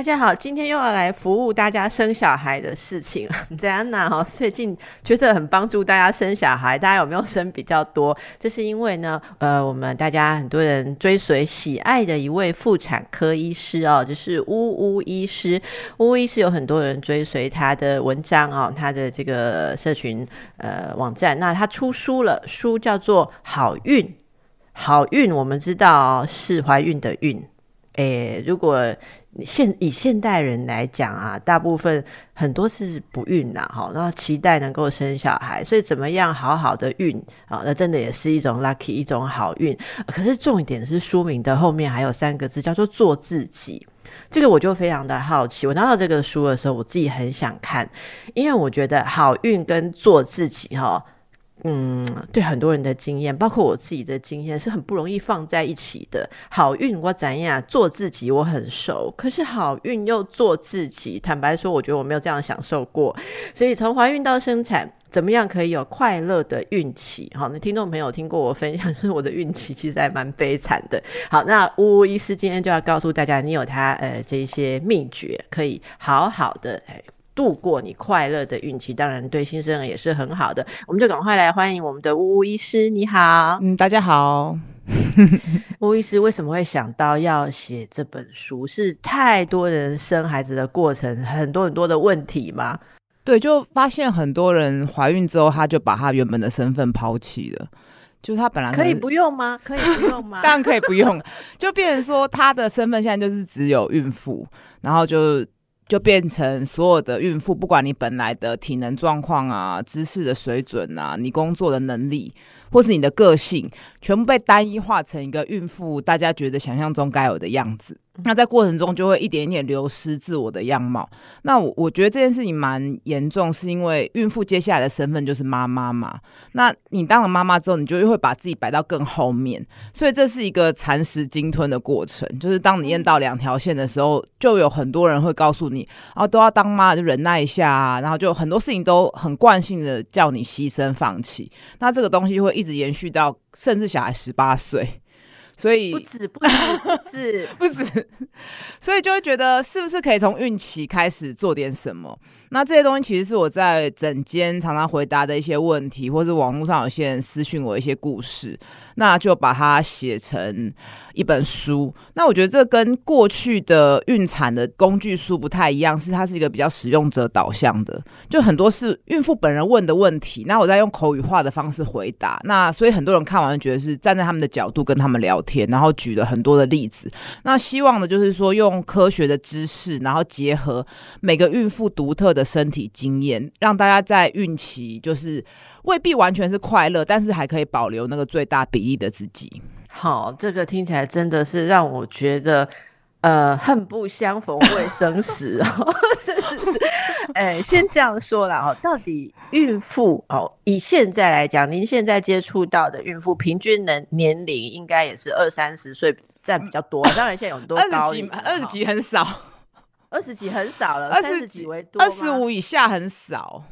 大家好，今天又要来服务大家生小孩的事情。在安娜哈，最近觉得很帮助大家生小孩，大家有没有生比较多？这是因为呢，呃，我们大家很多人追随喜爱的一位妇产科医师哦，就是呜呜医师。呜呜医师有很多人追随他的文章哦，他的这个社群呃网站。那他出书了，书叫做《好运》，好运我们知道是怀孕的孕。诶，如果现以现代人来讲啊，大部分很多是不孕呐，哈，然后期待能够生小孩，所以怎么样好好的孕啊，那真的也是一种 lucky 一种好运。可是重点是书名的后面还有三个字叫做做自己，这个我就非常的好奇。我拿到这个书的时候，我自己很想看，因为我觉得好运跟做自己哈。嗯，对很多人的经验，包括我自己的经验，是很不容易放在一起的。好运我怎样做自己，我很熟，可是好运又做自己。坦白说，我觉得我没有这样享受过。所以从怀孕到生产，怎么样可以有快乐的孕期？好，那听众朋友听过我分享，就是我的孕期其实还蛮悲惨的。好，那呜呜医师今天就要告诉大家，你有他呃这一些秘诀，可以好好的哎。度过你快乐的孕期，当然对新生儿也是很好的。我们就赶快来欢迎我们的呜呜医师，你好，嗯，大家好。吴医师为什么会想到要写这本书？是太多人生孩子的过程，很多很多的问题吗？对，就发现很多人怀孕之后，他就把他原本的身份抛弃了，就是他本来可以不用吗？可以不用吗？当然可以不用，就变成说他的身份现在就是只有孕妇，然后就。就变成所有的孕妇，不管你本来的体能状况啊、知识的水准啊、你工作的能力，或是你的个性，全部被单一化成一个孕妇大家觉得想象中该有的样子。那在过程中就会一点一点流失自我的样貌。那我我觉得这件事情蛮严重，是因为孕妇接下来的身份就是妈妈嘛。那你当了妈妈之后，你就会把自己摆到更后面，所以这是一个蚕食鲸吞的过程。就是当你验到两条线的时候，就有很多人会告诉你啊，都要当妈就忍耐一下啊，然后就很多事情都很惯性的叫你牺牲放弃。那这个东西会一一直延续到甚至小孩十八岁。所以不止不止不止 不止，所以就会觉得是不是可以从孕期开始做点什么？那这些东西其实是我在整间常常回答的一些问题，或是网络上有些人私讯我一些故事，那就把它写成一本书。那我觉得这跟过去的孕产的工具书不太一样，是它是一个比较使用者导向的，就很多是孕妇本人问的问题，那我在用口语化的方式回答。那所以很多人看完觉得是站在他们的角度跟他们聊天，然后举了很多的例子。那希望呢就是说用科学的知识，然后结合每个孕妇独特。的身体经验，让大家在孕期就是未必完全是快乐，但是还可以保留那个最大比例的自己。好，这个听起来真的是让我觉得，呃，恨不相逢未生时哦，真的是。哎，先这样说了哦，到底孕妇哦，以现在来讲，您现在接触到的孕妇平均年年龄应该也是二三十岁占比较多，当然现在有很多二十几，二十几很少。二十几很少了，二十几为多，二十五以下很少，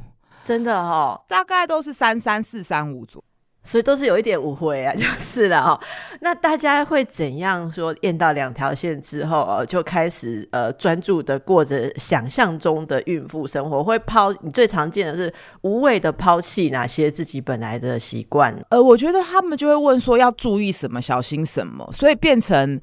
真的哈，大概都是三三四三五左，所以都是有一点误会啊，就是了哦。那大家会怎样说？验到两条线之后，哦，就开始呃专注的过着想象中的孕妇生活，会抛你最常见的是无谓的抛弃哪些自己本来的习惯？呃，我觉得他们就会问说要注意什么，小心什么，所以变成。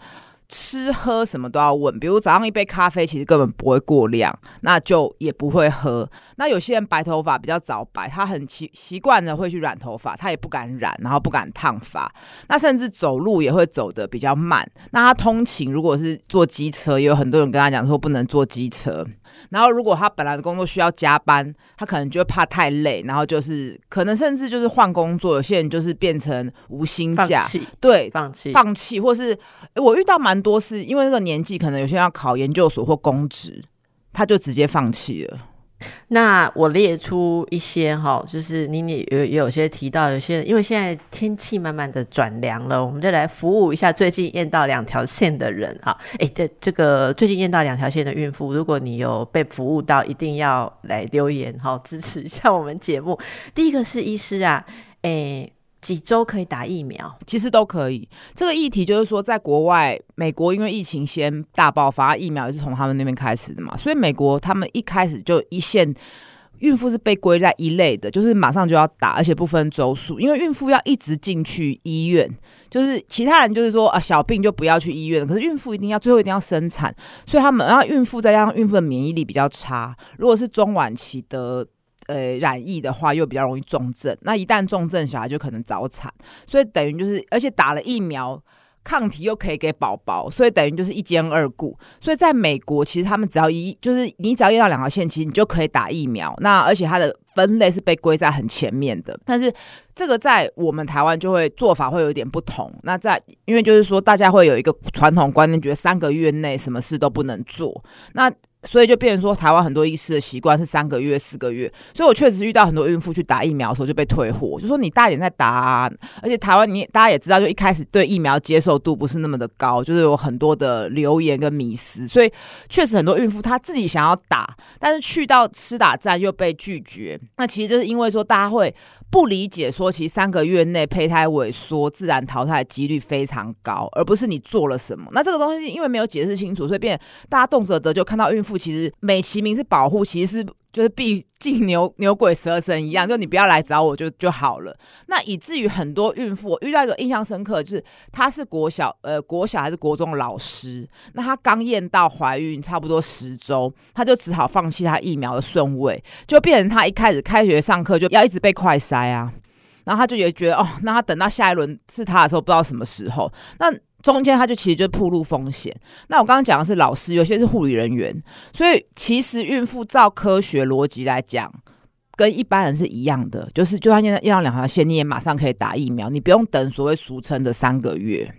吃喝什么都要问，比如早上一杯咖啡其实根本不会过量，那就也不会喝。那有些人白头发比较早白，他很习习惯的会去染头发，他也不敢染，然后不敢烫发。那甚至走路也会走的比较慢。那他通勤如果是坐机车，也有很多人跟他讲说不能坐机车。然后如果他本来的工作需要加班，他可能就会怕太累，然后就是可能甚至就是换工作。有些人就是变成无薪假，对，放弃放弃，或是我遇到蛮多是因为那个年纪，可能有些要考研究所或公职，他就直接放弃了。那我列出一些哈，就是你也有有些提到，有些因为现在天气慢慢的转凉了，我们就来服务一下最近验到两条线的人啊。哎，这这个最近验到两条线的孕妇，如果你有被服务到，一定要来留言哈，支持一下我们节目。第一个是医师啊，哎。几周可以打疫苗？其实都可以。这个议题就是说，在国外，美国因为疫情先大爆发，疫苗也是从他们那边开始的嘛，所以美国他们一开始就一线孕妇是被归在一类的，就是马上就要打，而且不分周数，因为孕妇要一直进去医院，就是其他人就是说啊，小病就不要去医院，可是孕妇一定要最后一定要生产，所以他们然后孕妇再加上孕妇的免疫力比较差，如果是中晚期的。呃，染疫的话又比较容易重症，那一旦重症，小孩就可能早产，所以等于就是，而且打了疫苗，抗体又可以给宝宝，所以等于就是一兼二顾。所以在美国，其实他们只要一就是你只要验到两条线，其实你就可以打疫苗。那而且它的分类是被归在很前面的，但是这个在我们台湾就会做法会有点不同。那在因为就是说，大家会有一个传统观念，觉得三个月内什么事都不能做。那所以就变成说，台湾很多医师的习惯是三个月、四个月。所以我确实遇到很多孕妇去打疫苗的时候就被退货，就说你大点再打。而且台湾你大家也知道，就一开始对疫苗接受度不是那么的高，就是有很多的流言跟迷思。所以确实很多孕妇她自己想要打，但是去到施打站又被拒绝。那其实就是因为说大家会。不理解说，其实三个月内胚胎萎缩、自然淘汰的几率非常高，而不是你做了什么。那这个东西因为没有解释清楚，所以变大家动辄得就看到孕妇其实美其名是保护，其实是。就是毕竟牛牛鬼蛇神一样，就你不要来找我就就好了。那以至于很多孕妇，我遇到一个印象深刻，就是她是国小呃国小还是国中老师，那她刚验到怀孕差不多十周，她就只好放弃她疫苗的顺位，就变成她一开始开学上课就要一直被快筛啊，然后她就也觉得哦，那她等到下一轮是她的时候，不知道什么时候那。中间他就其实就暴露风险。那我刚刚讲的是老师，有些是护理人员，所以其实孕妇照科学逻辑来讲，跟一般人是一样的，就是就算现在验到两条线，你也马上可以打疫苗，你不用等所谓俗称的三个月。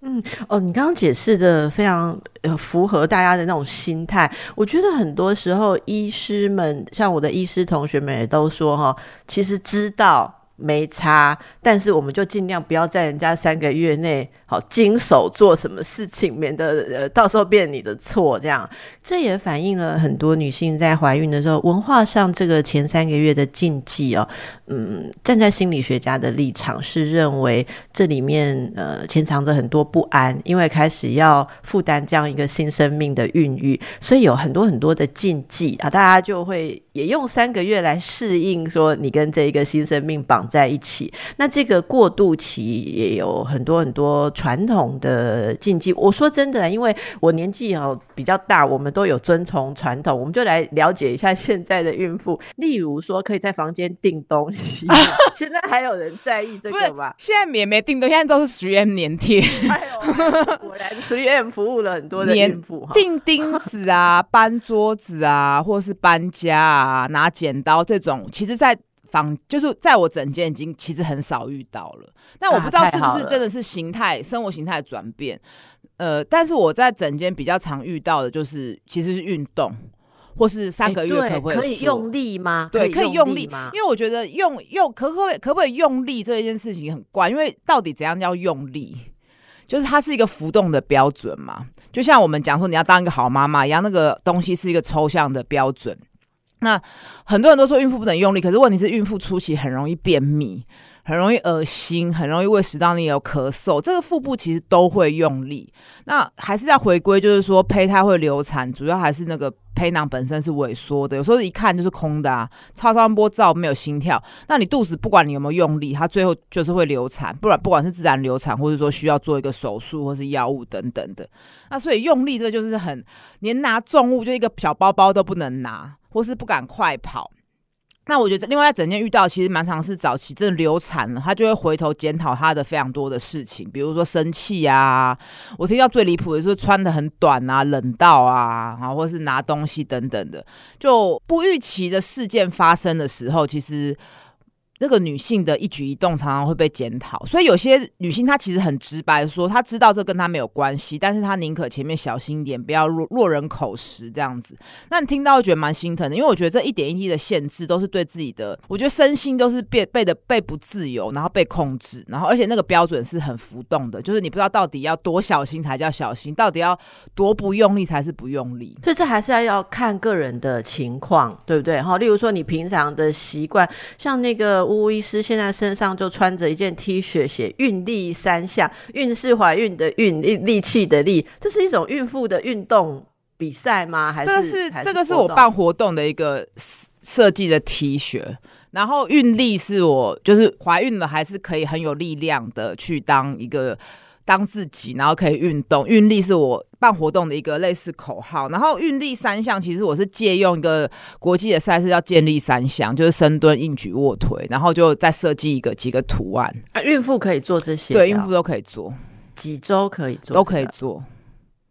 嗯，哦，你刚刚解释的非常符合大家的那种心态。我觉得很多时候医师们，像我的医师同学们也都说哈，其实知道。没差，但是我们就尽量不要在人家三个月内好经手做什么事情，免得呃到时候变你的错。这样，这也反映了很多女性在怀孕的时候，文化上这个前三个月的禁忌哦。嗯，站在心理学家的立场是认为这里面呃潜藏着很多不安，因为开始要负担这样一个新生命的孕育，所以有很多很多的禁忌啊，大家就会也用三个月来适应，说你跟这一个新生命绑。在一起，那这个过渡期也有很多很多传统的禁忌。我说真的，因为我年纪哦比较大，我们都有遵从传统，我们就来了解一下现在的孕妇。例如说，可以在房间 订东西，现在还有人在意这个吗？现在也没订东西，现在都是十元粘贴。哎呦，果然十元服务了很多的孕妇，订钉子啊，搬桌子啊，或是搬家啊，拿剪刀这种，其实，在房就是在我整间已经其实很少遇到了，但我不知道是不是真的是形态生活形态转变。呃，但是我在整间比较常遇到的就是其实是运动，或是三个月可不可以用力吗？对，可以用力吗？因为我觉得用用可可可不可以用力这一件事情很怪，因为到底怎样叫用力？就是它是一个浮动的标准嘛，就像我们讲说你要当一个好妈妈一样，那个东西是一个抽象的标准。那很多人都说孕妇不能用力，可是问题是孕妇初期很容易便秘，很容易恶心，很容易胃食道逆流、咳嗽，这个腹部其实都会用力。那还是要回归，就是说胚胎会流产，主要还是那个胚囊本身是萎缩的，有时候一看就是空的啊。超声波照没有心跳，那你肚子不管你有没有用力，它最后就是会流产，不然不管是自然流产，或者说需要做一个手术或是药物等等的。那所以用力这就是很，连拿重物就一个小包包都不能拿。或是不敢快跑，那我觉得另外在整件遇到其实蛮常是早期真的流产了，他就会回头检讨他的非常多的事情，比如说生气啊，我听到最离谱的就是穿的很短啊，冷到啊，然后或是拿东西等等的，就不预期的事件发生的时候，其实那个女性的一举一动常常会被检讨，所以有些女性她其实很直白的说，她知道这跟她没有关系，但是她宁可前面小心一点，不要落落人口实这样子。那你听到会觉得蛮心疼的，因为我觉得这一点一滴的限制都是对自己的，我觉得身心都是被被的被不自由，然后被控制，然后而且那个标准是很浮动的，就是你不知道到底要多小心才叫小心，到底要多不用力才是不用力。所以这还是要要看个人的情况，对不对？哈，例如说你平常的习惯，像那个。巫医师现在身上就穿着一件 T 恤，写“孕力三项”，孕是怀孕的孕，力力气的力，这是一种孕妇的运动比赛吗？还是这是这个是我办活动的一个设计的 T 恤，然后孕力是我就是怀孕了还是可以很有力量的去当一个。当自己，然后可以运动，运力是我办活动的一个类似口号。然后运力三项，其实我是借用一个国际的赛事，叫建立三项，就是深蹲、硬举、卧推，然后就再设计一个几个图案。啊，孕妇可以做这些？对，孕妇都可以做，几周可以做，都可以做。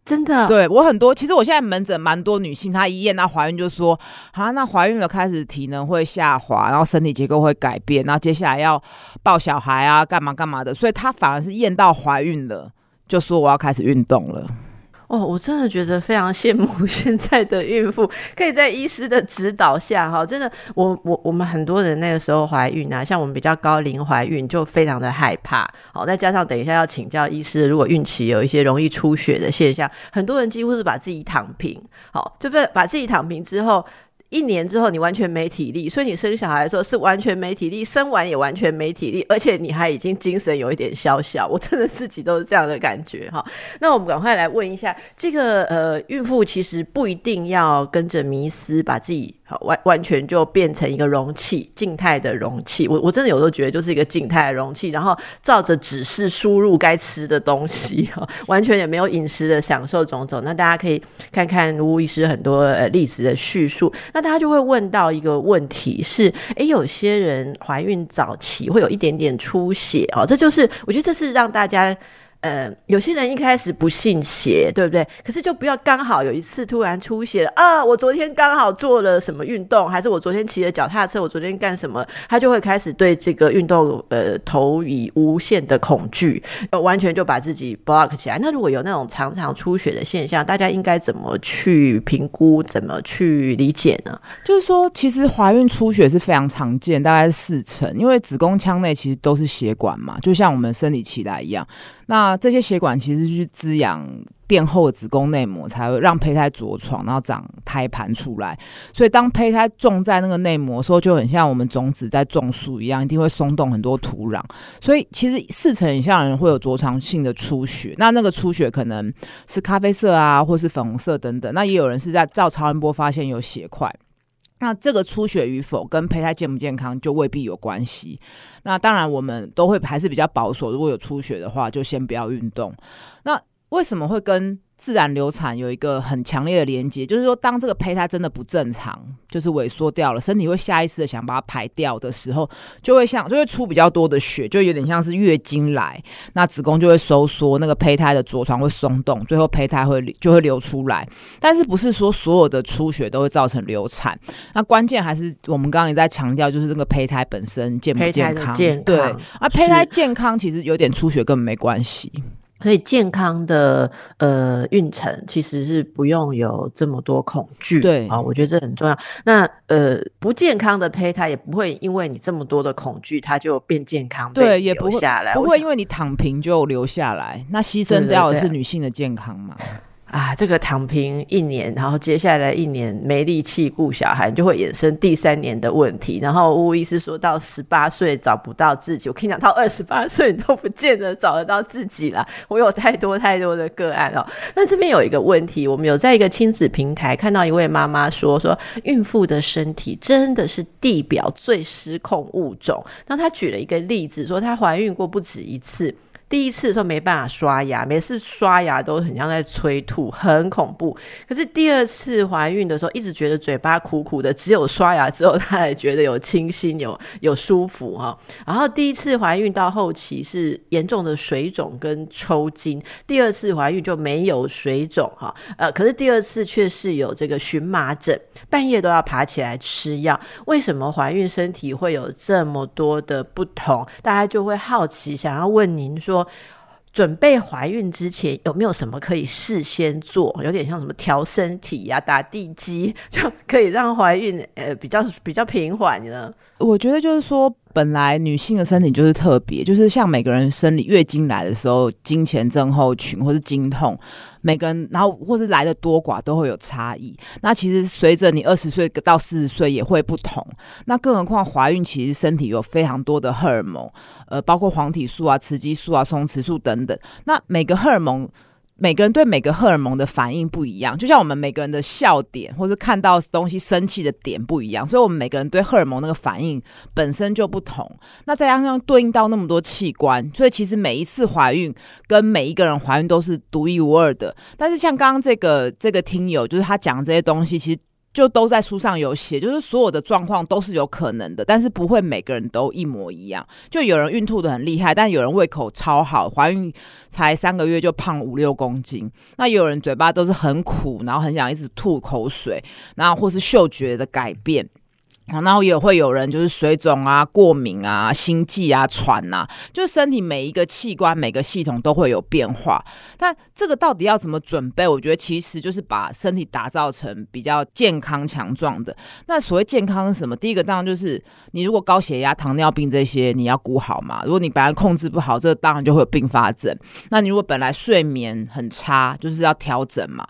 真的，对我很多，其实我现在门诊蛮多女性，她一验到怀孕就说，啊，那怀孕了开始体能会下滑，然后身体结构会改变，然后接下来要抱小孩啊，干嘛干嘛的，所以她反而是验到怀孕了，就说我要开始运动了。哦，我真的觉得非常羡慕 现在的孕妇，可以在医师的指导下，哈，真的，我我我们很多人那个时候怀孕啊，像我们比较高龄怀孕，就非常的害怕，好，再加上等一下要请教医师，如果孕期有一些容易出血的现象，很多人几乎是把自己躺平，好，就被把自己躺平之后。一年之后，你完全没体力，所以你生小孩的时候是完全没体力，生完也完全没体力，而且你还已经精神有一点消消。我真的自己都是这样的感觉哈。那我们赶快来问一下，这个呃，孕妇其实不一定要跟着迷思，把自己。好，完完全就变成一个容器，静态的容器。我我真的有时候觉得就是一个静态的容器，然后照着指示输入该吃的东西，哈，完全也没有饮食的享受种种。那大家可以看看吴医师很多呃例子的叙述，那大家就会问到一个问题是：哎，有些人怀孕早期会有一点点出血哦，这就是我觉得这是让大家。呃，有些人一开始不信邪，对不对？可是就不要刚好有一次突然出血了啊！我昨天刚好做了什么运动，还是我昨天骑了脚踏车，我昨天干什么？他就会开始对这个运动呃投以无限的恐惧，完全就把自己 block 起来。那如果有那种常常出血的现象，大家应该怎么去评估？怎么去理解呢？就是说，其实怀孕出血是非常常见，大概四成，因为子宫腔内其实都是血管嘛，就像我们生理期来一样。那这些血管其实是滋养变厚的子宫内膜，才会让胚胎着床，然后长胎盘出来。所以当胚胎种在那个内膜的时候，就很像我们种子在种树一样，一定会松动很多土壤。所以其实四成以上人会有着床性的出血，那那个出血可能是咖啡色啊，或是粉红色等等。那也有人是在照超音波发现有血块。那这个出血与否跟胚胎健不健康就未必有关系。那当然，我们都会还是比较保守。如果有出血的话，就先不要运动。那为什么会跟？自然流产有一个很强烈的连接，就是说，当这个胚胎真的不正常，就是萎缩掉了，身体会下意识的想把它排掉的时候，就会像就会出比较多的血，就有点像是月经来，那子宫就会收缩，那个胚胎的着床会松动，最后胚胎会就会流出来。但是不是说所有的出血都会造成流产？那关键还是我们刚刚也在强调，就是这个胚胎本身健不健康？对，啊，胚胎健康其实有点出血根本没关系。所以健康的呃孕程其实是不用有这么多恐惧，对啊，我觉得这很重要。那呃不健康的胚胎也不会因为你这么多的恐惧，它就变健康，对，也不会下来，不会因为你躺平就留下来。那牺牲掉的是女性的健康嘛？啊，这个躺平一年，然后接下来一年没力气顾小孩，就会衍生第三年的问题。然后巫医师说到十八岁找不到自己，我跟你讲，到二十八岁你都不见得找得到自己了。我有太多太多的个案哦。那这边有一个问题，我们有在一个亲子平台看到一位妈妈说，说孕妇的身体真的是地表最失控物种。那她举了一个例子，说她怀孕过不止一次。第一次的时候没办法刷牙，每次刷牙都很像在催吐，很恐怖。可是第二次怀孕的时候，一直觉得嘴巴苦苦的，只有刷牙之后，她才觉得有清新、有有舒服哈。然后第一次怀孕到后期是严重的水肿跟抽筋，第二次怀孕就没有水肿哈。呃，可是第二次却是有这个荨麻疹，半夜都要爬起来吃药。为什么怀孕身体会有这么多的不同？大家就会好奇，想要问您说。准备怀孕之前有没有什么可以事先做？有点像什么调身体呀、打地基，就可以让怀孕呃比较比较平缓呢？我觉得就是说，本来女性的身体就是特别，就是像每个人生理月经来的时候，经前症候群或是经痛，每个人然后或是来的多寡都会有差异。那其实随着你二十岁到四十岁也会不同。那更何况怀孕，其实身体有非常多的荷尔蒙，呃，包括黄体素啊、雌激素啊、松弛素等等。那每个荷尔蒙。每个人对每个荷尔蒙的反应不一样，就像我们每个人的笑点，或是看到东西生气的点不一样，所以我们每个人对荷尔蒙那个反应本身就不同。那再加上对应到那么多器官，所以其实每一次怀孕跟每一个人怀孕都是独一无二的。但是像刚刚这个这个听友，就是他讲这些东西，其实。就都在书上有写，就是所有的状况都是有可能的，但是不会每个人都一模一样。就有人孕吐的很厉害，但有人胃口超好，怀孕才三个月就胖五六公斤。那有人嘴巴都是很苦，然后很想一直吐口水，然后或是嗅觉的改变。然后也会有人就是水肿啊、过敏啊、心悸啊、喘呐，就身体每一个器官、每个系统都会有变化。但这个到底要怎么准备？我觉得其实就是把身体打造成比较健康强壮的。那所谓健康是什么？第一个当然就是你如果高血压、糖尿病这些你要顾好嘛。如果你本来控制不好，这当然就会有并发症。那你如果本来睡眠很差，就是要调整嘛。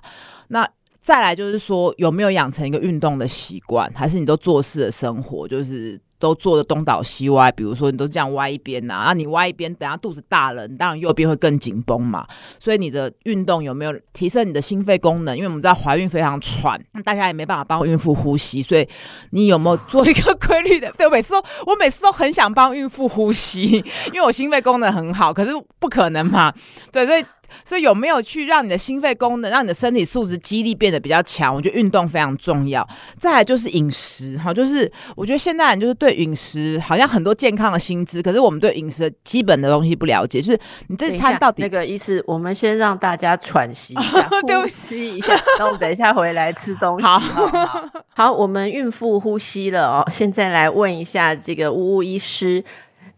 那再来就是说，有没有养成一个运动的习惯，还是你都做事的生活，就是都做的东倒西歪？比如说，你都这样歪一边呐，那你歪一边，等下肚子大了，你当然右边会更紧绷嘛。所以你的运动有没有提升你的心肺功能？因为我们知道怀孕非常喘，大家也没办法帮孕妇呼吸，所以你有没有做一个规律的？对，每次都我每次都很想帮孕妇呼吸，因为我心肺功能很好，可是不可能嘛。对，所以。所以有没有去让你的心肺功能、让你的身体素质、肌力变得比较强？我觉得运动非常重要。再来就是饮食，哈，就是我觉得现代人就是对饮食好像很多健康的心知，可是我们对饮食的基本的东西不了解。就是你这餐到底那个意思？我们先让大家喘息一下，呼吸一下，那我们等一下回来吃东西。好，好，我们孕妇呼吸了哦。现在来问一下这个呜呜医师。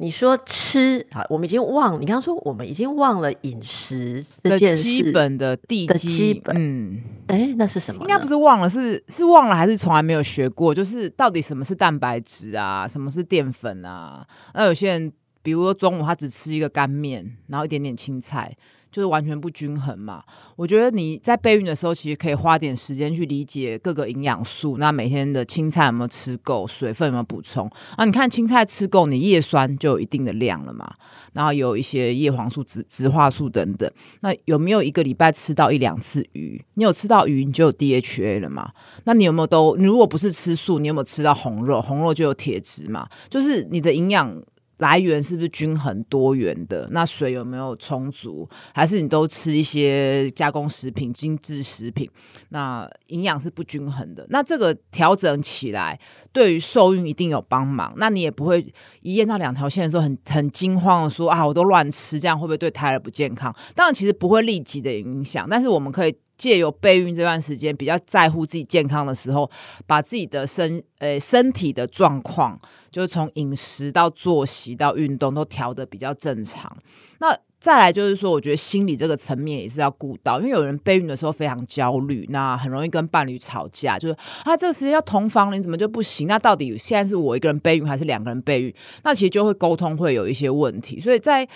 你说吃啊，我们已经忘。你刚刚说我们已经忘了饮食这件事，基本的地基本。嗯，哎，那是什么？应该不是忘了，是是忘了，还是从来没有学过？就是到底什么是蛋白质啊？什么是淀粉啊？那有些人，比如说中午他只吃一个干面，然后一点点青菜。就是完全不均衡嘛？我觉得你在备孕的时候，其实可以花点时间去理解各个营养素。那每天的青菜有没有吃够？水分有没有补充？啊，你看青菜吃够，你叶酸就有一定的量了嘛。然后有一些叶黄素、植植化素等等。那有没有一个礼拜吃到一两次鱼？你有吃到鱼，你就有 DHA 了嘛？那你有没有都？你如果不是吃素，你有没有吃到红肉？红肉就有铁质嘛？就是你的营养。来源是不是均衡多元的？那水有没有充足？还是你都吃一些加工食品、精致食品？那营养是不均衡的。那这个调整起来，对于受孕一定有帮忙。那你也不会一验到两条线的时候很很惊慌的说啊，我都乱吃，这样会不会对胎儿不健康？当然，其实不会立即的影响，但是我们可以。借由备孕这段时间，比较在乎自己健康的时候，把自己的身呃身体的状况，就是从饮食到作息到运动都调的比较正常。那再来就是说，我觉得心理这个层面也是要顾到，因为有人备孕的时候非常焦虑，那很容易跟伴侣吵架，就是啊这个时间要同房，你怎么就不行？那到底现在是我一个人备孕还是两个人备孕？那其实就会沟通会有一些问题，所以在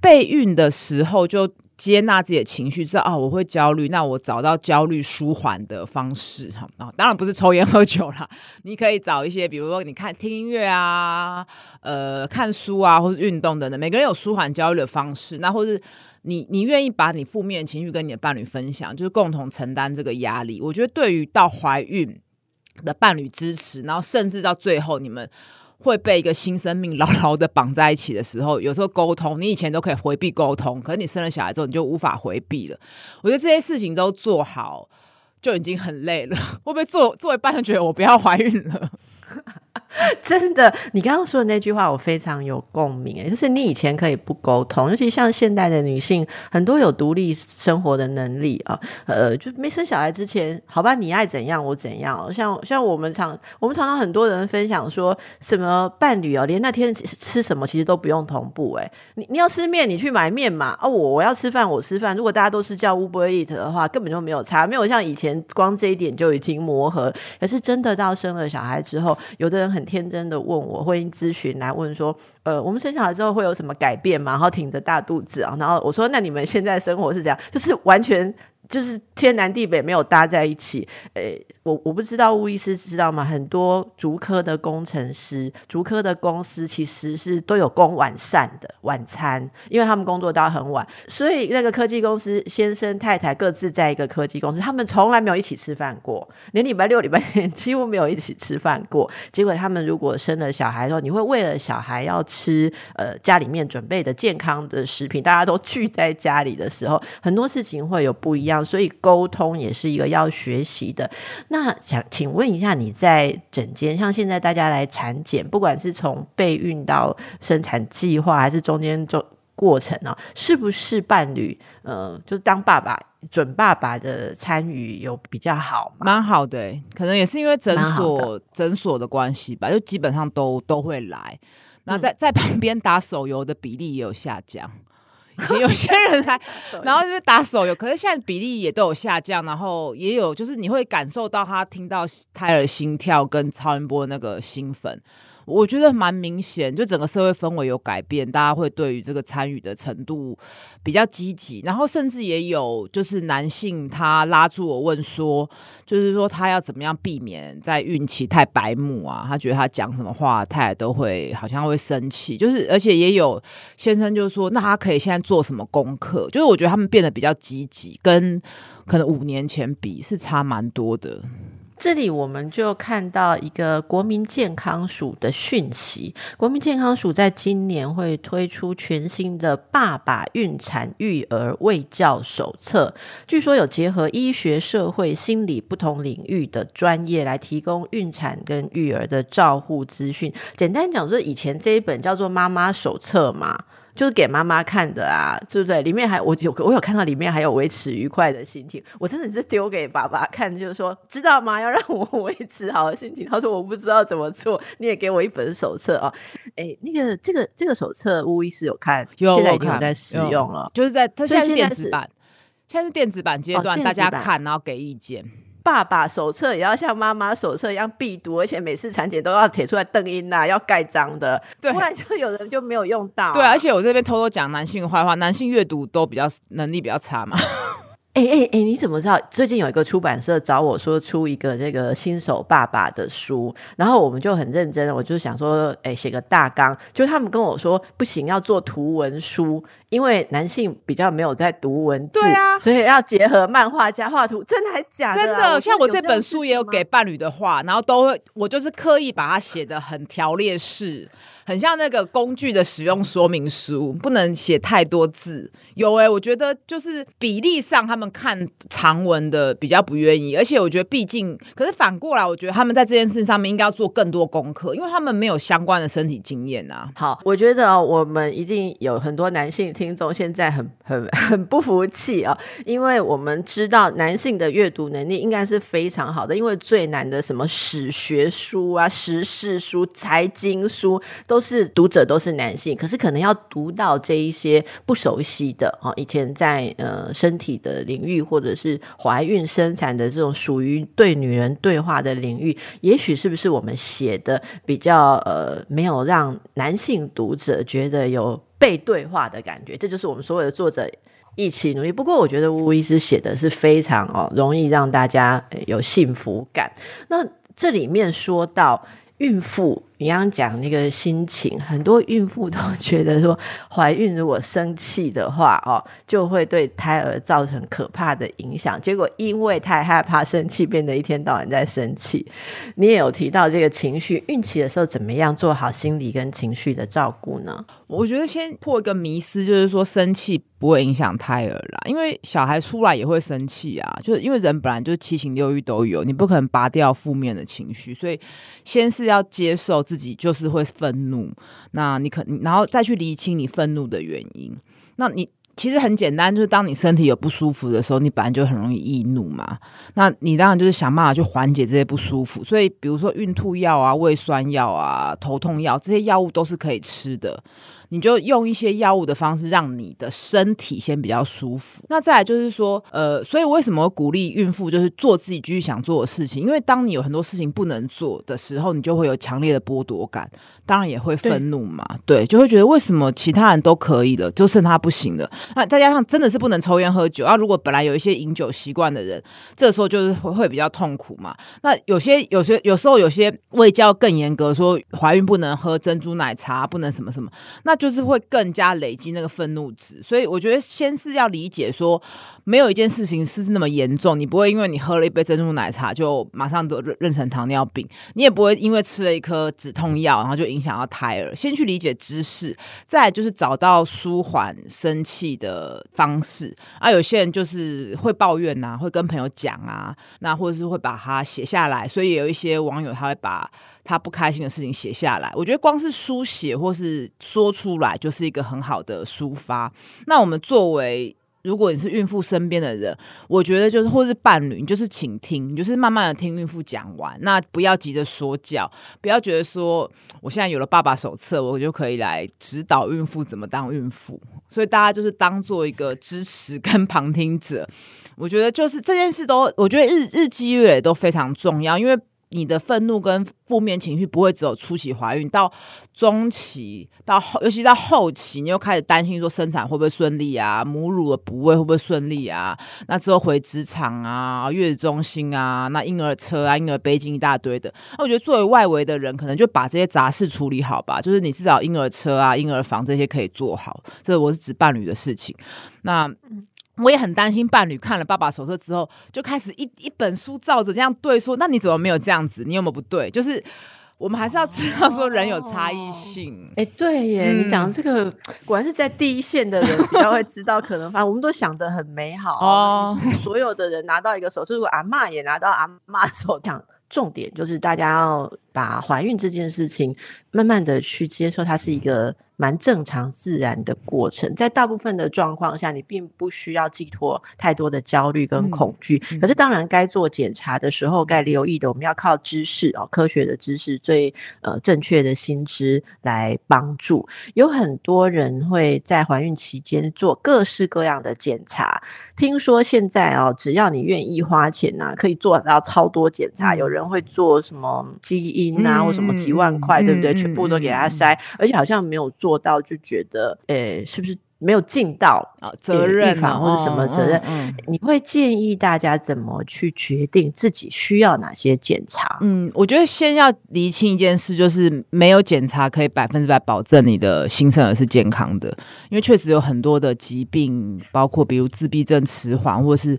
备孕的时候就。接纳自己的情绪，知道啊，我会焦虑，那我找到焦虑舒缓的方式哈啊，当然不是抽烟喝酒啦，你可以找一些，比如说你看听音乐啊，呃，看书啊，或者运动等等。每个人有舒缓焦虑的方式，那或是你你愿意把你负面情绪跟你的伴侣分享，就是共同承担这个压力。我觉得对于到怀孕的伴侣支持，然后甚至到最后你们。会被一个新生命牢牢的绑在一起的时候，有时候沟通，你以前都可以回避沟通，可是你生了小孩之后，你就无法回避了。我觉得这些事情都做好就已经很累了，会不会做作为半就觉得我不要怀孕了？真的，你刚刚说的那句话我非常有共鸣诶，就是你以前可以不沟通，尤其像现代的女性，很多有独立生活的能力啊，呃，就没生小孩之前，好吧，你爱怎样我怎样，像像我们常我们常常很多人分享说什么伴侣哦，连那天吃什么其实都不用同步诶，你你要吃面你去买面嘛，哦我我要吃饭我吃饭，如果大家都是叫 “u b Eat 的话，根本就没有差，没有像以前光这一点就已经磨合，可是真的到生了小孩之后，有的人很。天真的问我婚姻咨询来问说，呃，我们生小孩之后会有什么改变吗？然后挺着大肚子啊，然后我说，那你们现在生活是怎样？就是完全。就是天南地北没有搭在一起，诶，我我不知道吴医师知道吗？很多竹科的工程师、竹科的公司其实是都有供晚膳的晚餐，因为他们工作到很晚，所以那个科技公司先生太太各自在一个科技公司，他们从来没有一起吃饭过，连礼拜六、礼拜天几乎没有一起吃饭过。结果他们如果生了小孩之后，你会为了小孩要吃呃家里面准备的健康的食品，大家都聚在家里的时候，很多事情会有不一样。所以沟通也是一个要学习的。那想请问一下，你在诊间，像现在大家来产检，不管是从备孕到生产计划，还是中间中过程呢，是不是伴侣呃，就是当爸爸准爸爸的参与有比较好？蛮好的，可能也是因为诊所诊所的关系吧，就基本上都都会来。那在在旁边打手游的比例也有下降。以前有些人来，然后就是打手游，可是现在比例也都有下降，然后也有就是你会感受到他听到胎儿心跳跟超音波那个兴奋。我觉得蛮明显，就整个社会氛围有改变，大家会对于这个参与的程度比较积极，然后甚至也有就是男性他拉住我问说，就是说他要怎么样避免在孕期太白目啊？他觉得他讲什么话，太太都会好像会生气，就是而且也有先生就说，那他可以现在做什么功课？就是我觉得他们变得比较积极，跟可能五年前比是差蛮多的。这里我们就看到一个国民健康署的讯息，国民健康署在今年会推出全新的爸爸孕产育儿卫教手册，据说有结合医学、社会、心理不同领域的专业来提供孕产跟育儿的照护资讯。简单讲，说以前这一本叫做妈妈手册嘛。就是给妈妈看的啊，对不对？里面还我有我有看到里面还有维持愉快的心情，我真的是丢给爸爸看，就是说知道吗？要让我维持好的心情。他说我不知道怎么做，你也给我一本手册啊。哎，那个这个这个手册，巫医师有看，有现在已经在使用了，就是在它现在是电子版，现在是电子版阶段，大家看然后给意见。爸爸手册也要像妈妈手册一样必读，而且每次产检都要贴出来邓英呐，要盖章的，不然就有人就没有用到。对，而且我这边偷偷讲男性坏话，男性阅读都比较能力比较差嘛。哎哎哎，你怎么知道？最近有一个出版社找我说出一个这个新手爸爸的书，然后我们就很认真，我就想说，哎，写个大纲。就他们跟我说，不行，要做图文书，因为男性比较没有在读文字，对啊，所以要结合漫画家画图。真的还假的？真的，像我这本书也有给伴侣的画，然后都会，我就是刻意把它写的很条列式。很像那个工具的使用说明书，不能写太多字。有哎，我觉得就是比例上，他们看长文的比较不愿意。而且我觉得，毕竟，可是反过来，我觉得他们在这件事上面应该要做更多功课，因为他们没有相关的身体经验啊。好，我觉得我们一定有很多男性听众现在很很很不服气啊，因为我们知道男性的阅读能力应该是非常好的，因为最难的什么史学书啊、时事书、财经书都都是读者都是男性，可是可能要读到这一些不熟悉的哦，以前在呃身体的领域或者是怀孕生产的这种属于对女人对话的领域，也许是不是我们写的比较呃没有让男性读者觉得有被对话的感觉？这就是我们所有的作者一起努力。不过我觉得吴医师写的是非常哦容易让大家有幸福感。那这里面说到。孕妇你刚刚讲那个心情，很多孕妇都觉得说，怀孕如果生气的话，哦，就会对胎儿造成可怕的影响。结果因为太害怕生气，变得一天到晚在生气。你也有提到这个情绪，孕期的时候怎么样做好心理跟情绪的照顾呢？我觉得先破一个迷思，就是说生气不会影响胎儿啦，因为小孩出来也会生气啊，就是因为人本来就七情六欲都有，你不可能拔掉负面的情绪，所以先是要接受自己就是会愤怒，那你可然后再去厘清你愤怒的原因，那你。其实很简单，就是当你身体有不舒服的时候，你本来就很容易易怒嘛。那你当然就是想办法去缓解这些不舒服。所以，比如说孕吐药啊、胃酸药啊、头痛药，这些药物都是可以吃的。你就用一些药物的方式，让你的身体先比较舒服。那再来就是说，呃，所以为什么鼓励孕妇就是做自己继续想做的事情？因为当你有很多事情不能做的时候，你就会有强烈的剥夺感。当然也会愤怒嘛，对，就会觉得为什么其他人都可以了，就剩他不行了。那再加上真的是不能抽烟喝酒啊，如果本来有一些饮酒习惯的人，这时候就是会会比较痛苦嘛。那有些有些有时候有些胃教更严格，说怀孕不能喝珍珠奶茶，不能什么什么，那就是会更加累积那个愤怒值。所以我觉得先是要理解说，没有一件事情是那么严重，你不会因为你喝了一杯珍珠奶茶就马上得妊娠糖尿病，你也不会因为吃了一颗止痛药然后就。影响到胎儿，先去理解知识，再就是找到舒缓生气的方式啊。有些人就是会抱怨呐，会跟朋友讲啊，那或者是会把它写下来。所以有一些网友他会把他不开心的事情写下来。我觉得光是书写或是说出来，就是一个很好的抒发。那我们作为如果你是孕妇身边的人，我觉得就是或是伴侣，你就是倾听，你就是慢慢的听孕妇讲完，那不要急着说教，不要觉得说我现在有了爸爸手册，我就可以来指导孕妇怎么当孕妇。所以大家就是当做一个支持跟旁听者，我觉得就是这件事都，我觉得日日积月累都非常重要，因为。你的愤怒跟负面情绪不会只有初期怀孕，到中期，到后，尤其到后期，你又开始担心说生产会不会顺利啊，母乳的哺喂会不会顺利啊？那之后回职场啊，月子中心啊，那婴儿车啊，婴儿背巾一大堆的。那我觉得作为外围的人，可能就把这些杂事处理好吧，就是你至少婴儿车啊、婴儿房这些可以做好。这我是指伴侣的事情。那。我也很担心伴侣看了爸爸手册之后，就开始一一本书照着这样对说，那你怎么没有这样子？你有没有不对？就是我们还是要知道说人有差异性。哎，对耶，你讲这个果然是在第一线的人比较会知道可能反正。我们都想的很美好哦，所有的人拿到一个手册，如果阿妈也拿到阿妈手，讲重点就是大家要把怀孕这件事情慢慢的去接受，它是一个。蛮正常自然的过程，在大部分的状况下，你并不需要寄托太多的焦虑跟恐惧。可是，当然该做检查的时候，该留意的，我们要靠知识哦，科学的知识，最呃正确的心知来帮助。有很多人会在怀孕期间做各式各样的检查。听说现在哦，只要你愿意花钱呐，可以做到超多检查。有人会做什么基因啊，或什么几万块，对不对？全部都给他塞，而且好像没有。做到就觉得，诶，是不是没有尽到啊责任啊，或者什么责任？你会建议大家怎么去决定自己需要哪些检查？嗯，我觉得先要厘清一件事，就是没有检查可以百分之百保证你的新生儿是健康的，因为确实有很多的疾病，包括比如自闭症迟缓，或是。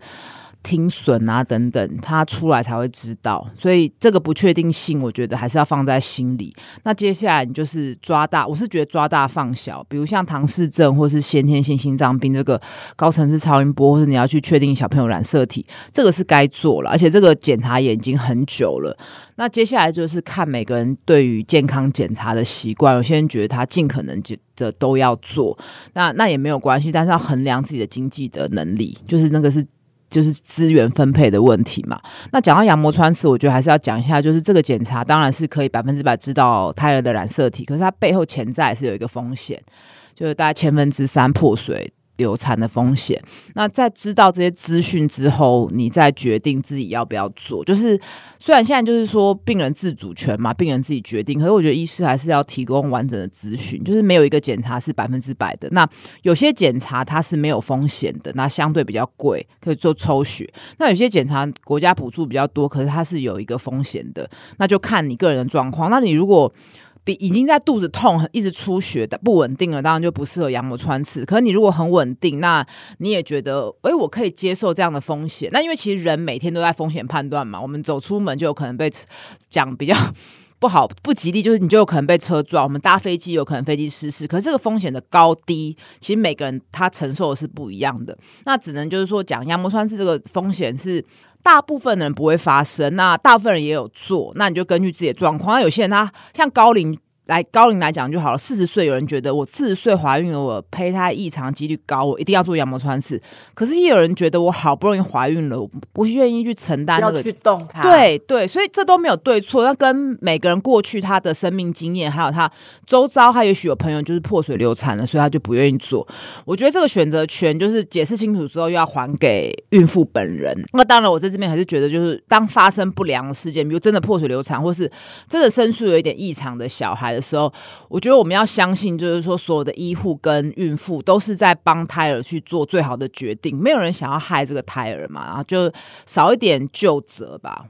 听损啊等等，他出来才会知道，所以这个不确定性，我觉得还是要放在心里。那接下来你就是抓大，我是觉得抓大放小，比如像唐氏症或是先天性心脏病这个高层次超音波，或是你要去确定小朋友染色体，这个是该做了，而且这个检查也已经很久了。那接下来就是看每个人对于健康检查的习惯，有些人觉得他尽可能就的都要做，那那也没有关系，但是要衡量自己的经济的能力，就是那个是。就是资源分配的问题嘛。那讲到羊膜穿刺，我觉得还是要讲一下，就是这个检查当然是可以百分之百知道胎儿的染色体，可是它背后潜在是有一个风险，就是大概千分之三破水。流产的风险。那在知道这些资讯之后，你再决定自己要不要做。就是虽然现在就是说病人自主权嘛，病人自己决定，可是我觉得医师还是要提供完整的资讯。就是没有一个检查是百分之百的。那有些检查它是没有风险的，那相对比较贵，可以做抽血。那有些检查国家补助比较多，可是它是有一个风险的，那就看你个人的状况。那你如果比已经在肚子痛、一直出血的不稳定了，当然就不适合羊膜穿刺。可是你如果很稳定，那你也觉得，哎，我可以接受这样的风险。那因为其实人每天都在风险判断嘛，我们走出门就有可能被讲比较。不好不吉利，就是你就有可能被车撞。我们搭飞机有可能飞机失事，可是这个风险的高低，其实每个人他承受的是不一样的。那只能就是说，讲羊膜穿刺这个风险是大部分人不会发生，那大部分人也有做，那你就根据自己的状况。那有些人他像高龄。来高龄来讲就好了。四十岁有人觉得我四十岁怀孕了，我胚胎异常几率高，我一定要做羊膜穿刺。可是也有人觉得我好不容易怀孕了，我不愿意去承担那个去动它。对对，所以这都没有对错。那跟每个人过去他的生命经验，还有他周遭，他也许有朋友就是破水流产了，所以他就不愿意做。我觉得这个选择权就是解释清楚之后，又要还给孕妇本人。那当然，我在这边还是觉得，就是当发生不良事件，比如真的破水流产，或是真的生出有一点异常的小孩。的时候，我觉得我们要相信，就是说，所有的医护跟孕妇都是在帮胎儿去做最好的决定，没有人想要害这个胎儿嘛，然后就少一点就责吧。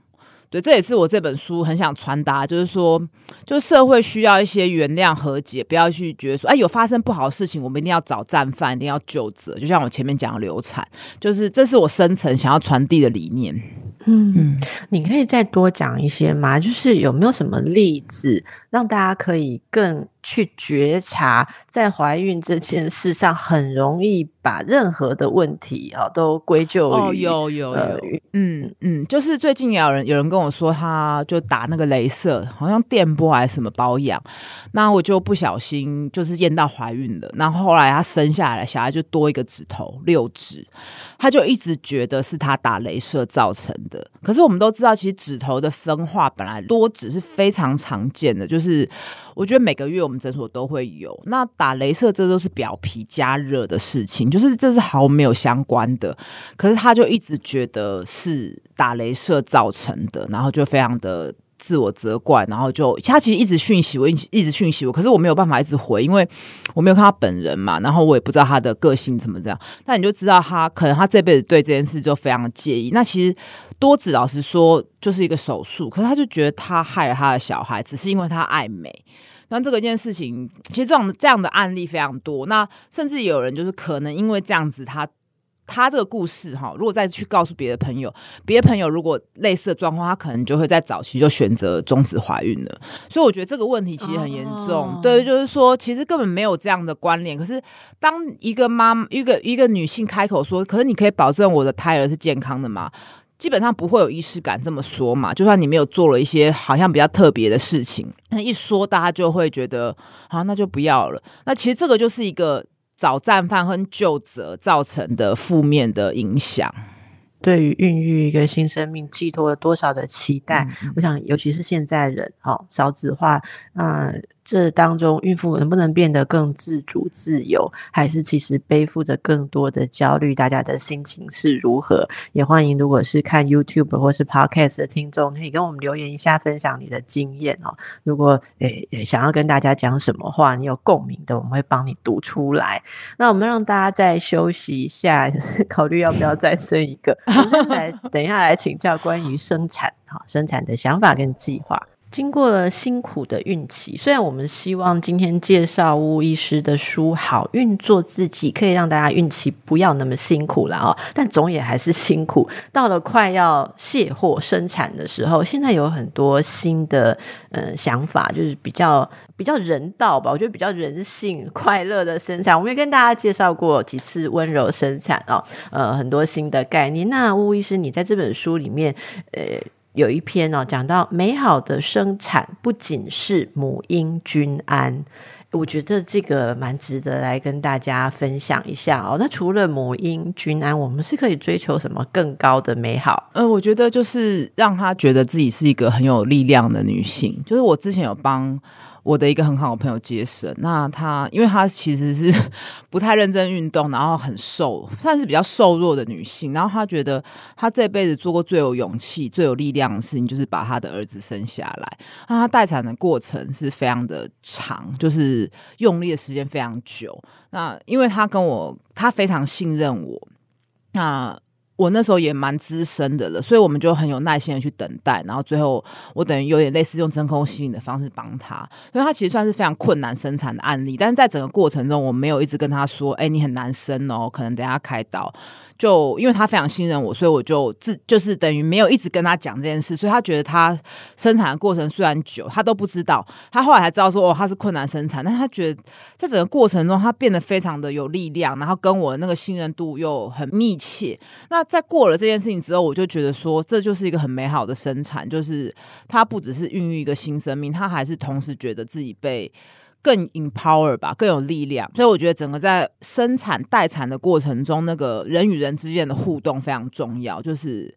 对，这也是我这本书很想传达，就是说，就社会需要一些原谅和解，不要去觉得说，哎，有发生不好的事情，我们一定要找战犯，一定要就责。就像我前面讲的流产，就是这是我深层想要传递的理念。嗯，你可以再多讲一些吗？就是有没有什么例子，让大家可以更去觉察，在怀孕这件事上，很容易把任何的问题啊都归咎于有有有，嗯嗯，就是最近有人有人跟我说，他就打那个镭射，好像电波还是什么保养，那我就不小心就是验到怀孕了，然后后来他生下来小孩就多一个指头六指，他就一直觉得是他打镭射造成的。可是我们都知道，其实指头的分化本来多指是非常常见的，就是我觉得每个月我们诊所都会有。那打镭射这都是表皮加热的事情，就是这是毫没有相关的。可是他就一直觉得是打镭射造成的，然后就非常的。自我责怪，然后就他其实一直讯息我，一直讯息我，可是我没有办法一直回，因为我没有看他本人嘛，然后我也不知道他的个性怎么这样。那你就知道他可能他这辈子对这件事就非常介意。那其实多子老师说就是一个手术，可是他就觉得他害了他的小孩，只是因为他爱美。那这个一件事情，其实这种这样的案例非常多。那甚至有人就是可能因为这样子他。他这个故事哈，如果再去告诉别的朋友，别的朋友如果类似的状况，他可能就会在早期就选择终止怀孕了。所以我觉得这个问题其实很严重。对，就是说其实根本没有这样的关联。可是当一个妈一个一个女性开口说：“可是你可以保证我的胎儿是健康的吗？”基本上不会有仪式感这么说嘛。就算你没有做了一些好像比较特别的事情，那一说大家就会觉得啊，那就不要了。那其实这个就是一个。找战犯和救责造成的负面的影响，对于孕育一个新生命寄托了多少的期待？我想，尤其是现在人，哦，少子化，嗯。这当中，孕妇能不能变得更自主、自由，还是其实背负着更多的焦虑？大家的心情是如何？也欢迎，如果是看 YouTube 或是 Podcast 的听众，可以跟我们留言一下，分享你的经验哦。如果诶想要跟大家讲什么话，你有共鸣的，我们会帮你读出来。那我们让大家再休息一下，就是考虑要不要再生一个。来，等一下来请教关于生产哈，生产的想法跟计划。经过了辛苦的孕期，虽然我们希望今天介绍巫医师的书《好运做自己》，可以让大家孕期不要那么辛苦了哦，但总也还是辛苦。到了快要卸货生产的时候，现在有很多新的呃想法，就是比较比较人道吧，我觉得比较人性、快乐的生产。我们也跟大家介绍过几次温柔生产哦，呃，很多新的概念。那巫医师，你在这本书里面，呃。有一篇哦，讲到美好的生产不仅是母婴均安，我觉得这个蛮值得来跟大家分享一下哦。那除了母婴均安，我们是可以追求什么更高的美好？嗯，我觉得就是让她觉得自己是一个很有力量的女性。就是我之前有帮。我的一个很好的朋友接生，那他因为他其实是 不太认真运动，然后很瘦，算是比较瘦弱的女性。然后他觉得他这辈子做过最有勇气、最有力量的事情，就是把他的儿子生下来。那他待产的过程是非常的长，就是用力的时间非常久。那因为他跟我，他非常信任我。那我那时候也蛮资深的了，所以我们就很有耐心的去等待，然后最后我等于有点类似用真空吸引的方式帮他，所以他其实算是非常困难生产的案例，但是在整个过程中，我没有一直跟他说，哎，你很难生哦，可能等下开刀。就因为他非常信任我，所以我就自就是等于没有一直跟他讲这件事，所以他觉得他生产的过程虽然久，他都不知道。他后来才知道说哦，他是困难生产，但他觉得在整个过程中，他变得非常的有力量，然后跟我那个信任度又很密切。那在过了这件事情之后，我就觉得说，这就是一个很美好的生产，就是它不只是孕育一个新生命，它还是同时觉得自己被。更 empower 吧，更有力量，所以我觉得整个在生产待产的过程中，那个人与人之间的互动非常重要，就是。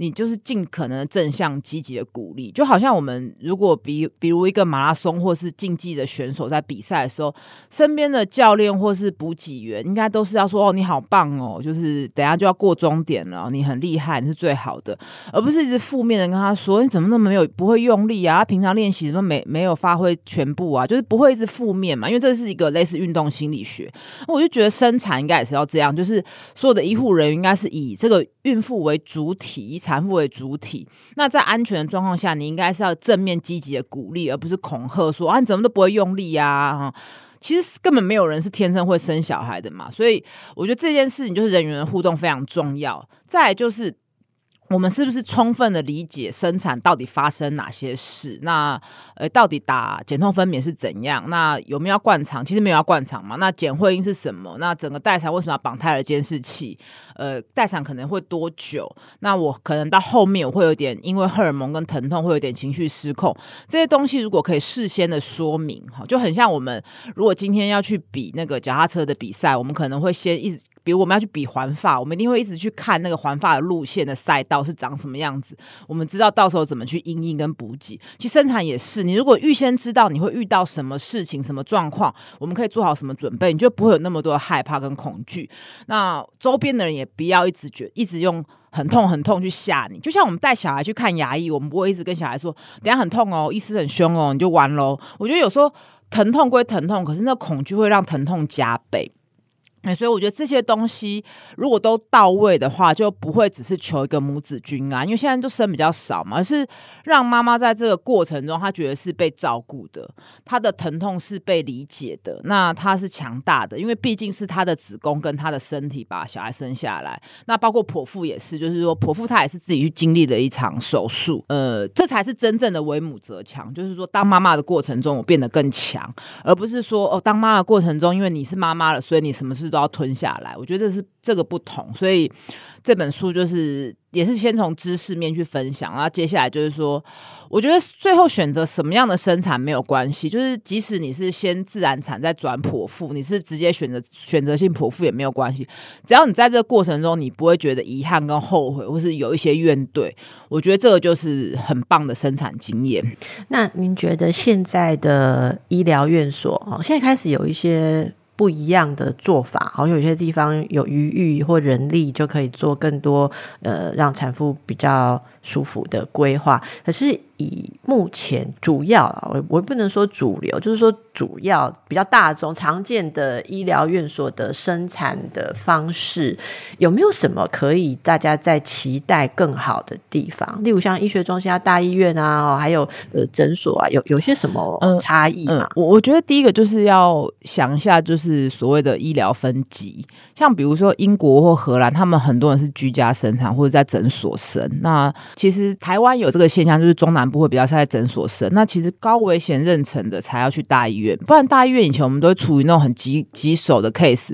你就是尽可能正向积极的鼓励，就好像我们如果比比如一个马拉松或是竞技的选手在比赛的时候，身边的教练或是补给员应该都是要说哦你好棒哦，就是等下就要过终点了，你很厉害，你是最好的，而不是一直负面的跟他说你怎么那么没有不会用力啊，平常练习什么没没有发挥全部啊，就是不会一直负面嘛，因为这是一个类似运动心理学，我就觉得生产应该也是要这样，就是所有的医护人员应该是以这个孕妇为主体。产妇为主体，那在安全的状况下，你应该是要正面积极的鼓励，而不是恐吓说啊你怎么都不会用力呀？其实根本没有人是天生会生小孩的嘛，所以我觉得这件事情就是人与人互动非常重要。再就是。我们是不是充分的理解生产到底发生哪些事？那呃，到底打减痛分娩是怎样？那有没有要灌肠？其实没有要灌肠嘛。那减会阴是什么？那整个待产为什么要绑胎儿监视器？呃，待产可能会多久？那我可能到后面我会有点因为荷尔蒙跟疼痛会有点情绪失控。这些东西如果可以事先的说明，哈，就很像我们如果今天要去比那个脚踏车的比赛，我们可能会先一直。比如我们要去比环法，我们一定会一直去看那个环法的路线的赛道是长什么样子。我们知道到时候怎么去应应跟补给。其实生产也是，你如果预先知道你会遇到什么事情、什么状况，我们可以做好什么准备，你就不会有那么多害怕跟恐惧。那周边的人也不要一直觉一直用很痛很痛去吓你。就像我们带小孩去看牙医，我们不会一直跟小孩说等下很痛哦，医师很凶哦，你就完喽。我觉得有时候疼痛归疼痛，可是那恐惧会让疼痛加倍。哎，所以我觉得这些东西如果都到位的话，就不会只是求一个母子均安，因为现在就生比较少嘛，而是让妈妈在这个过程中，她觉得是被照顾的，她的疼痛是被理解的，那她是强大的，因为毕竟是她的子宫跟她的身体把小孩生下来，那包括剖腹也是，就是说剖腹她也是自己去经历了一场手术，呃，这才是真正的为母则强，就是说当妈妈的过程中我变得更强，而不是说哦当妈的过程中，因为你是妈妈了，所以你什么事。都要吞下来，我觉得这是这个不同，所以这本书就是也是先从知识面去分享，然后接下来就是说，我觉得最后选择什么样的生产没有关系，就是即使你是先自然产再转剖腹，你是直接选择选择性剖腹也没有关系，只要你在这个过程中你不会觉得遗憾跟后悔，或是有一些怨怼，我觉得这个就是很棒的生产经验。那您觉得现在的医疗院所哦，现在开始有一些。不一样的做法，好像有些地方有余裕或人力，就可以做更多呃，让产妇比较舒服的规划。可是。以目前主要啊，我我不能说主流，就是说主要比较大众、常见的医疗院所的生产的方式，有没有什么可以大家在期待更好的地方？例如像医学中心啊、大医院啊，还有呃诊所啊，有有些什么差异嘛？我我觉得第一个就是要想一下，就是所谓的医疗分级，像比如说英国或荷兰，他们很多人是居家生产或者在诊所生。那其实台湾有这个现象，就是中南。不会比较像在诊所生，那其实高危险妊娠的才要去大医院，不然大医院以前我们都会处于那种很棘棘手的 case，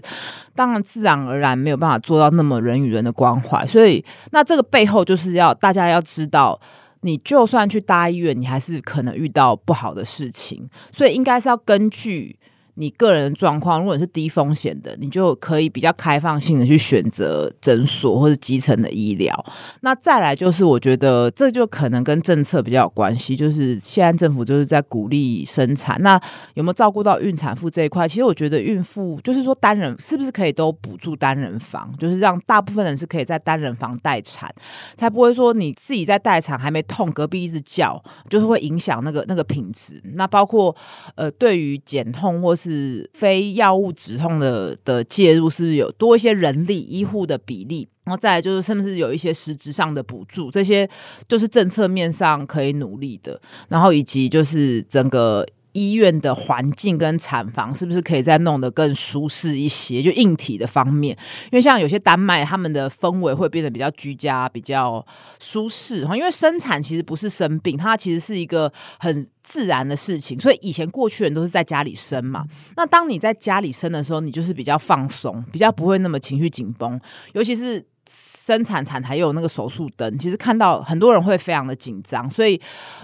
当然自然而然没有办法做到那么人与人的关怀，所以那这个背后就是要大家要知道，你就算去大医院，你还是可能遇到不好的事情，所以应该是要根据。你个人状况，如果你是低风险的，你就可以比较开放性的去选择诊所或者基层的医疗。那再来就是，我觉得这就可能跟政策比较有关系。就是现在政府就是在鼓励生产，那有没有照顾到孕产妇这一块？其实我觉得孕妇就是说单人是不是可以都补助单人房，就是让大部分人是可以在单人房待产，才不会说你自己在待产还没痛，隔壁一直叫，就是会影响那个那个品质。那包括呃，对于减痛或是是非药物止痛的的介入，是不是有多一些人力医护的比例？然后再来就是，甚至是有一些实质上的补助，这些就是政策面上可以努力的。然后以及就是整个。医院的环境跟产房是不是可以再弄得更舒适一些？就硬体的方面，因为像有些丹麦，他们的氛围会变得比较居家、比较舒适哈。因为生产其实不是生病，它其实是一个很自然的事情。所以以前过去人都是在家里生嘛。那当你在家里生的时候，你就是比较放松，比较不会那么情绪紧绷，尤其是。生产产台有那个手术灯，其实看到很多人会非常的紧张，所以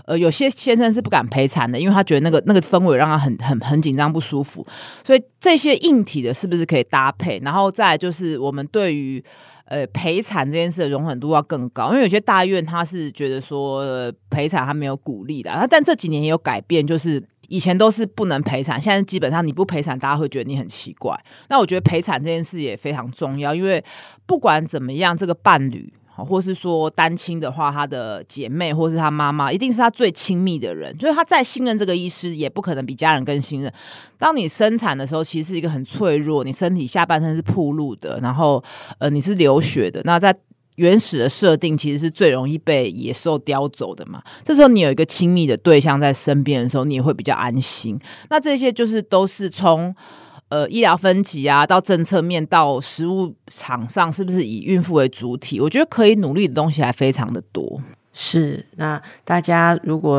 呃有些先生是不敢陪产的，因为他觉得那个那个氛围让他很很很紧张不舒服。所以这些硬体的是不是可以搭配？然后再就是我们对于呃陪产这件事的容忍度要更高，因为有些大院他是觉得说陪产他没有鼓励的，但这几年也有改变，就是。以前都是不能陪产，现在基本上你不陪产，大家会觉得你很奇怪。那我觉得陪产这件事也非常重要，因为不管怎么样，这个伴侣，或是说单亲的话，他的姐妹或是他妈妈，一定是他最亲密的人。就是他再信任这个医师，也不可能比家人更信任。当你生产的时候，其实是一个很脆弱，你身体下半身是铺路的，然后呃你是流血的。那在原始的设定其实是最容易被野兽叼走的嘛。这时候你有一个亲密的对象在身边的时候，你也会比较安心。那这些就是都是从呃医疗分级啊，到政策面，到食物场上，是不是以孕妇为主体？我觉得可以努力的东西还非常的多。是，那大家如果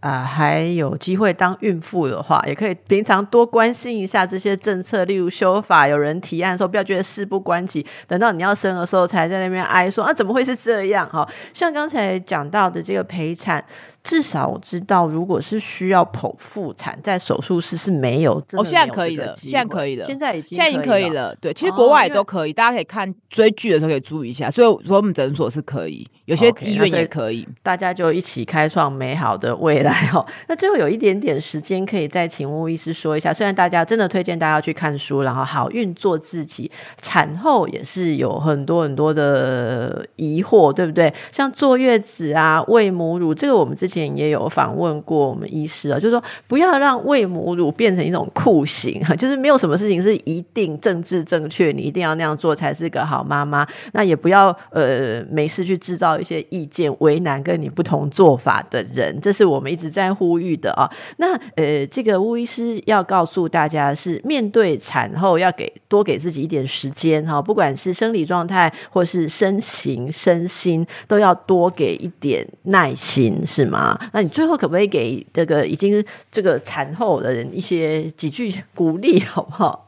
啊还有机会当孕妇的话，也可以平常多关心一下这些政策，例如修法，有人提案的时候，不要觉得事不关己，等到你要生的时候才在那边哀说啊，怎么会是这样？哈，像刚才讲到的这个陪产。至少我知道，如果是需要剖腹产，在手术室是没有。哦，现在可以了，现在可以了，现在已经现在已经可以了。对，其实国外也都可以，大家可以看追剧的时候可以注意一下。所以，说我们诊所是可以，有些医院也可以，大家就一起开创美好的未来哦。那最后有一点点时间，可以再请吴医师说一下。虽然大家真的推荐大家去看书，然后好运做自己，产后也是有很多很多的疑惑，对不对？像坐月子啊，喂母乳，这个我们之前。也有访问过我们医师啊，就是说不要让喂母乳变成一种酷刑哈，就是没有什么事情是一定政治正确，你一定要那样做才是个好妈妈。那也不要呃没事去制造一些意见，为难跟你不同做法的人，这是我们一直在呼吁的啊。那呃，这个巫医师要告诉大家是面对产后要给多给自己一点时间哈，不管是生理状态或是身形身心，都要多给一点耐心，是吗？那你最后可不可以给这个已经这个产后的人一些几句鼓励，好不好？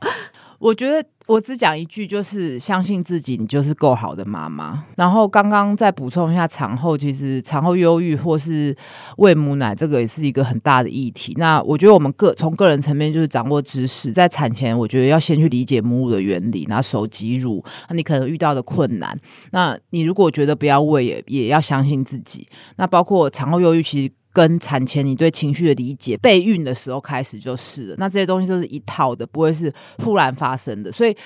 我觉得我只讲一句，就是相信自己，你就是够好的妈妈。然后刚刚再补充一下，产后其实产后忧郁或是喂母奶，这个也是一个很大的议题。那我觉得我们个从个人层面就是掌握知识，在产前我觉得要先去理解母乳的原理，然后手挤乳，那你可能遇到的困难。那你如果觉得不要喂，也也要相信自己。那包括产后忧郁，其实。跟产前你对情绪的理解，备孕的时候开始就是了。那这些东西都是一套的，不会是突然发生的。所以，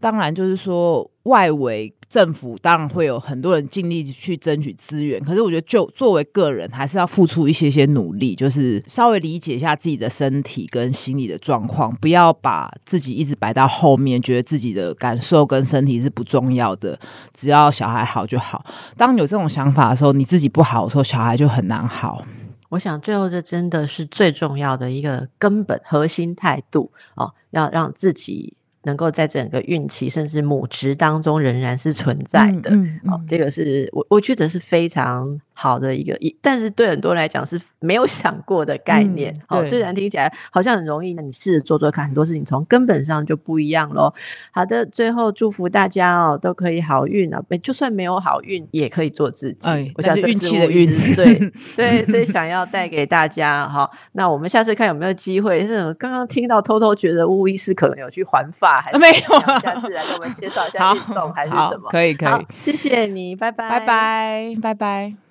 当然就是说，外围政府当然会有很多人尽力去争取资源。可是，我觉得就作为个人，还是要付出一些些努力，就是稍微理解一下自己的身体跟心理的状况，不要把自己一直摆到后面，觉得自己的感受跟身体是不重要的。只要小孩好就好。当你有这种想法的时候，你自己不好的时候，小孩就很难好。我想，最后这真的是最重要的一个根本核心态度哦，要让自己能够在整个孕期甚至母职当中仍然是存在的。哦，这个是我我觉得是非常。好的一个，一但是对很多人来讲是没有想过的概念。好，虽然听起来好像很容易，那你试着做做看，很多事情从根本上就不一样喽。好的，最后祝福大家哦，都可以好运啊！就算没有好运，也可以做自己。我想运气的运，对对，最想要带给大家哈。那我们下次看有没有机会。是刚刚听到，偷偷觉得巫医师可能有去环发，还是没有？下次来给我们介绍一下运 动还是什么？可以可以，谢谢你，拜拜拜拜拜拜。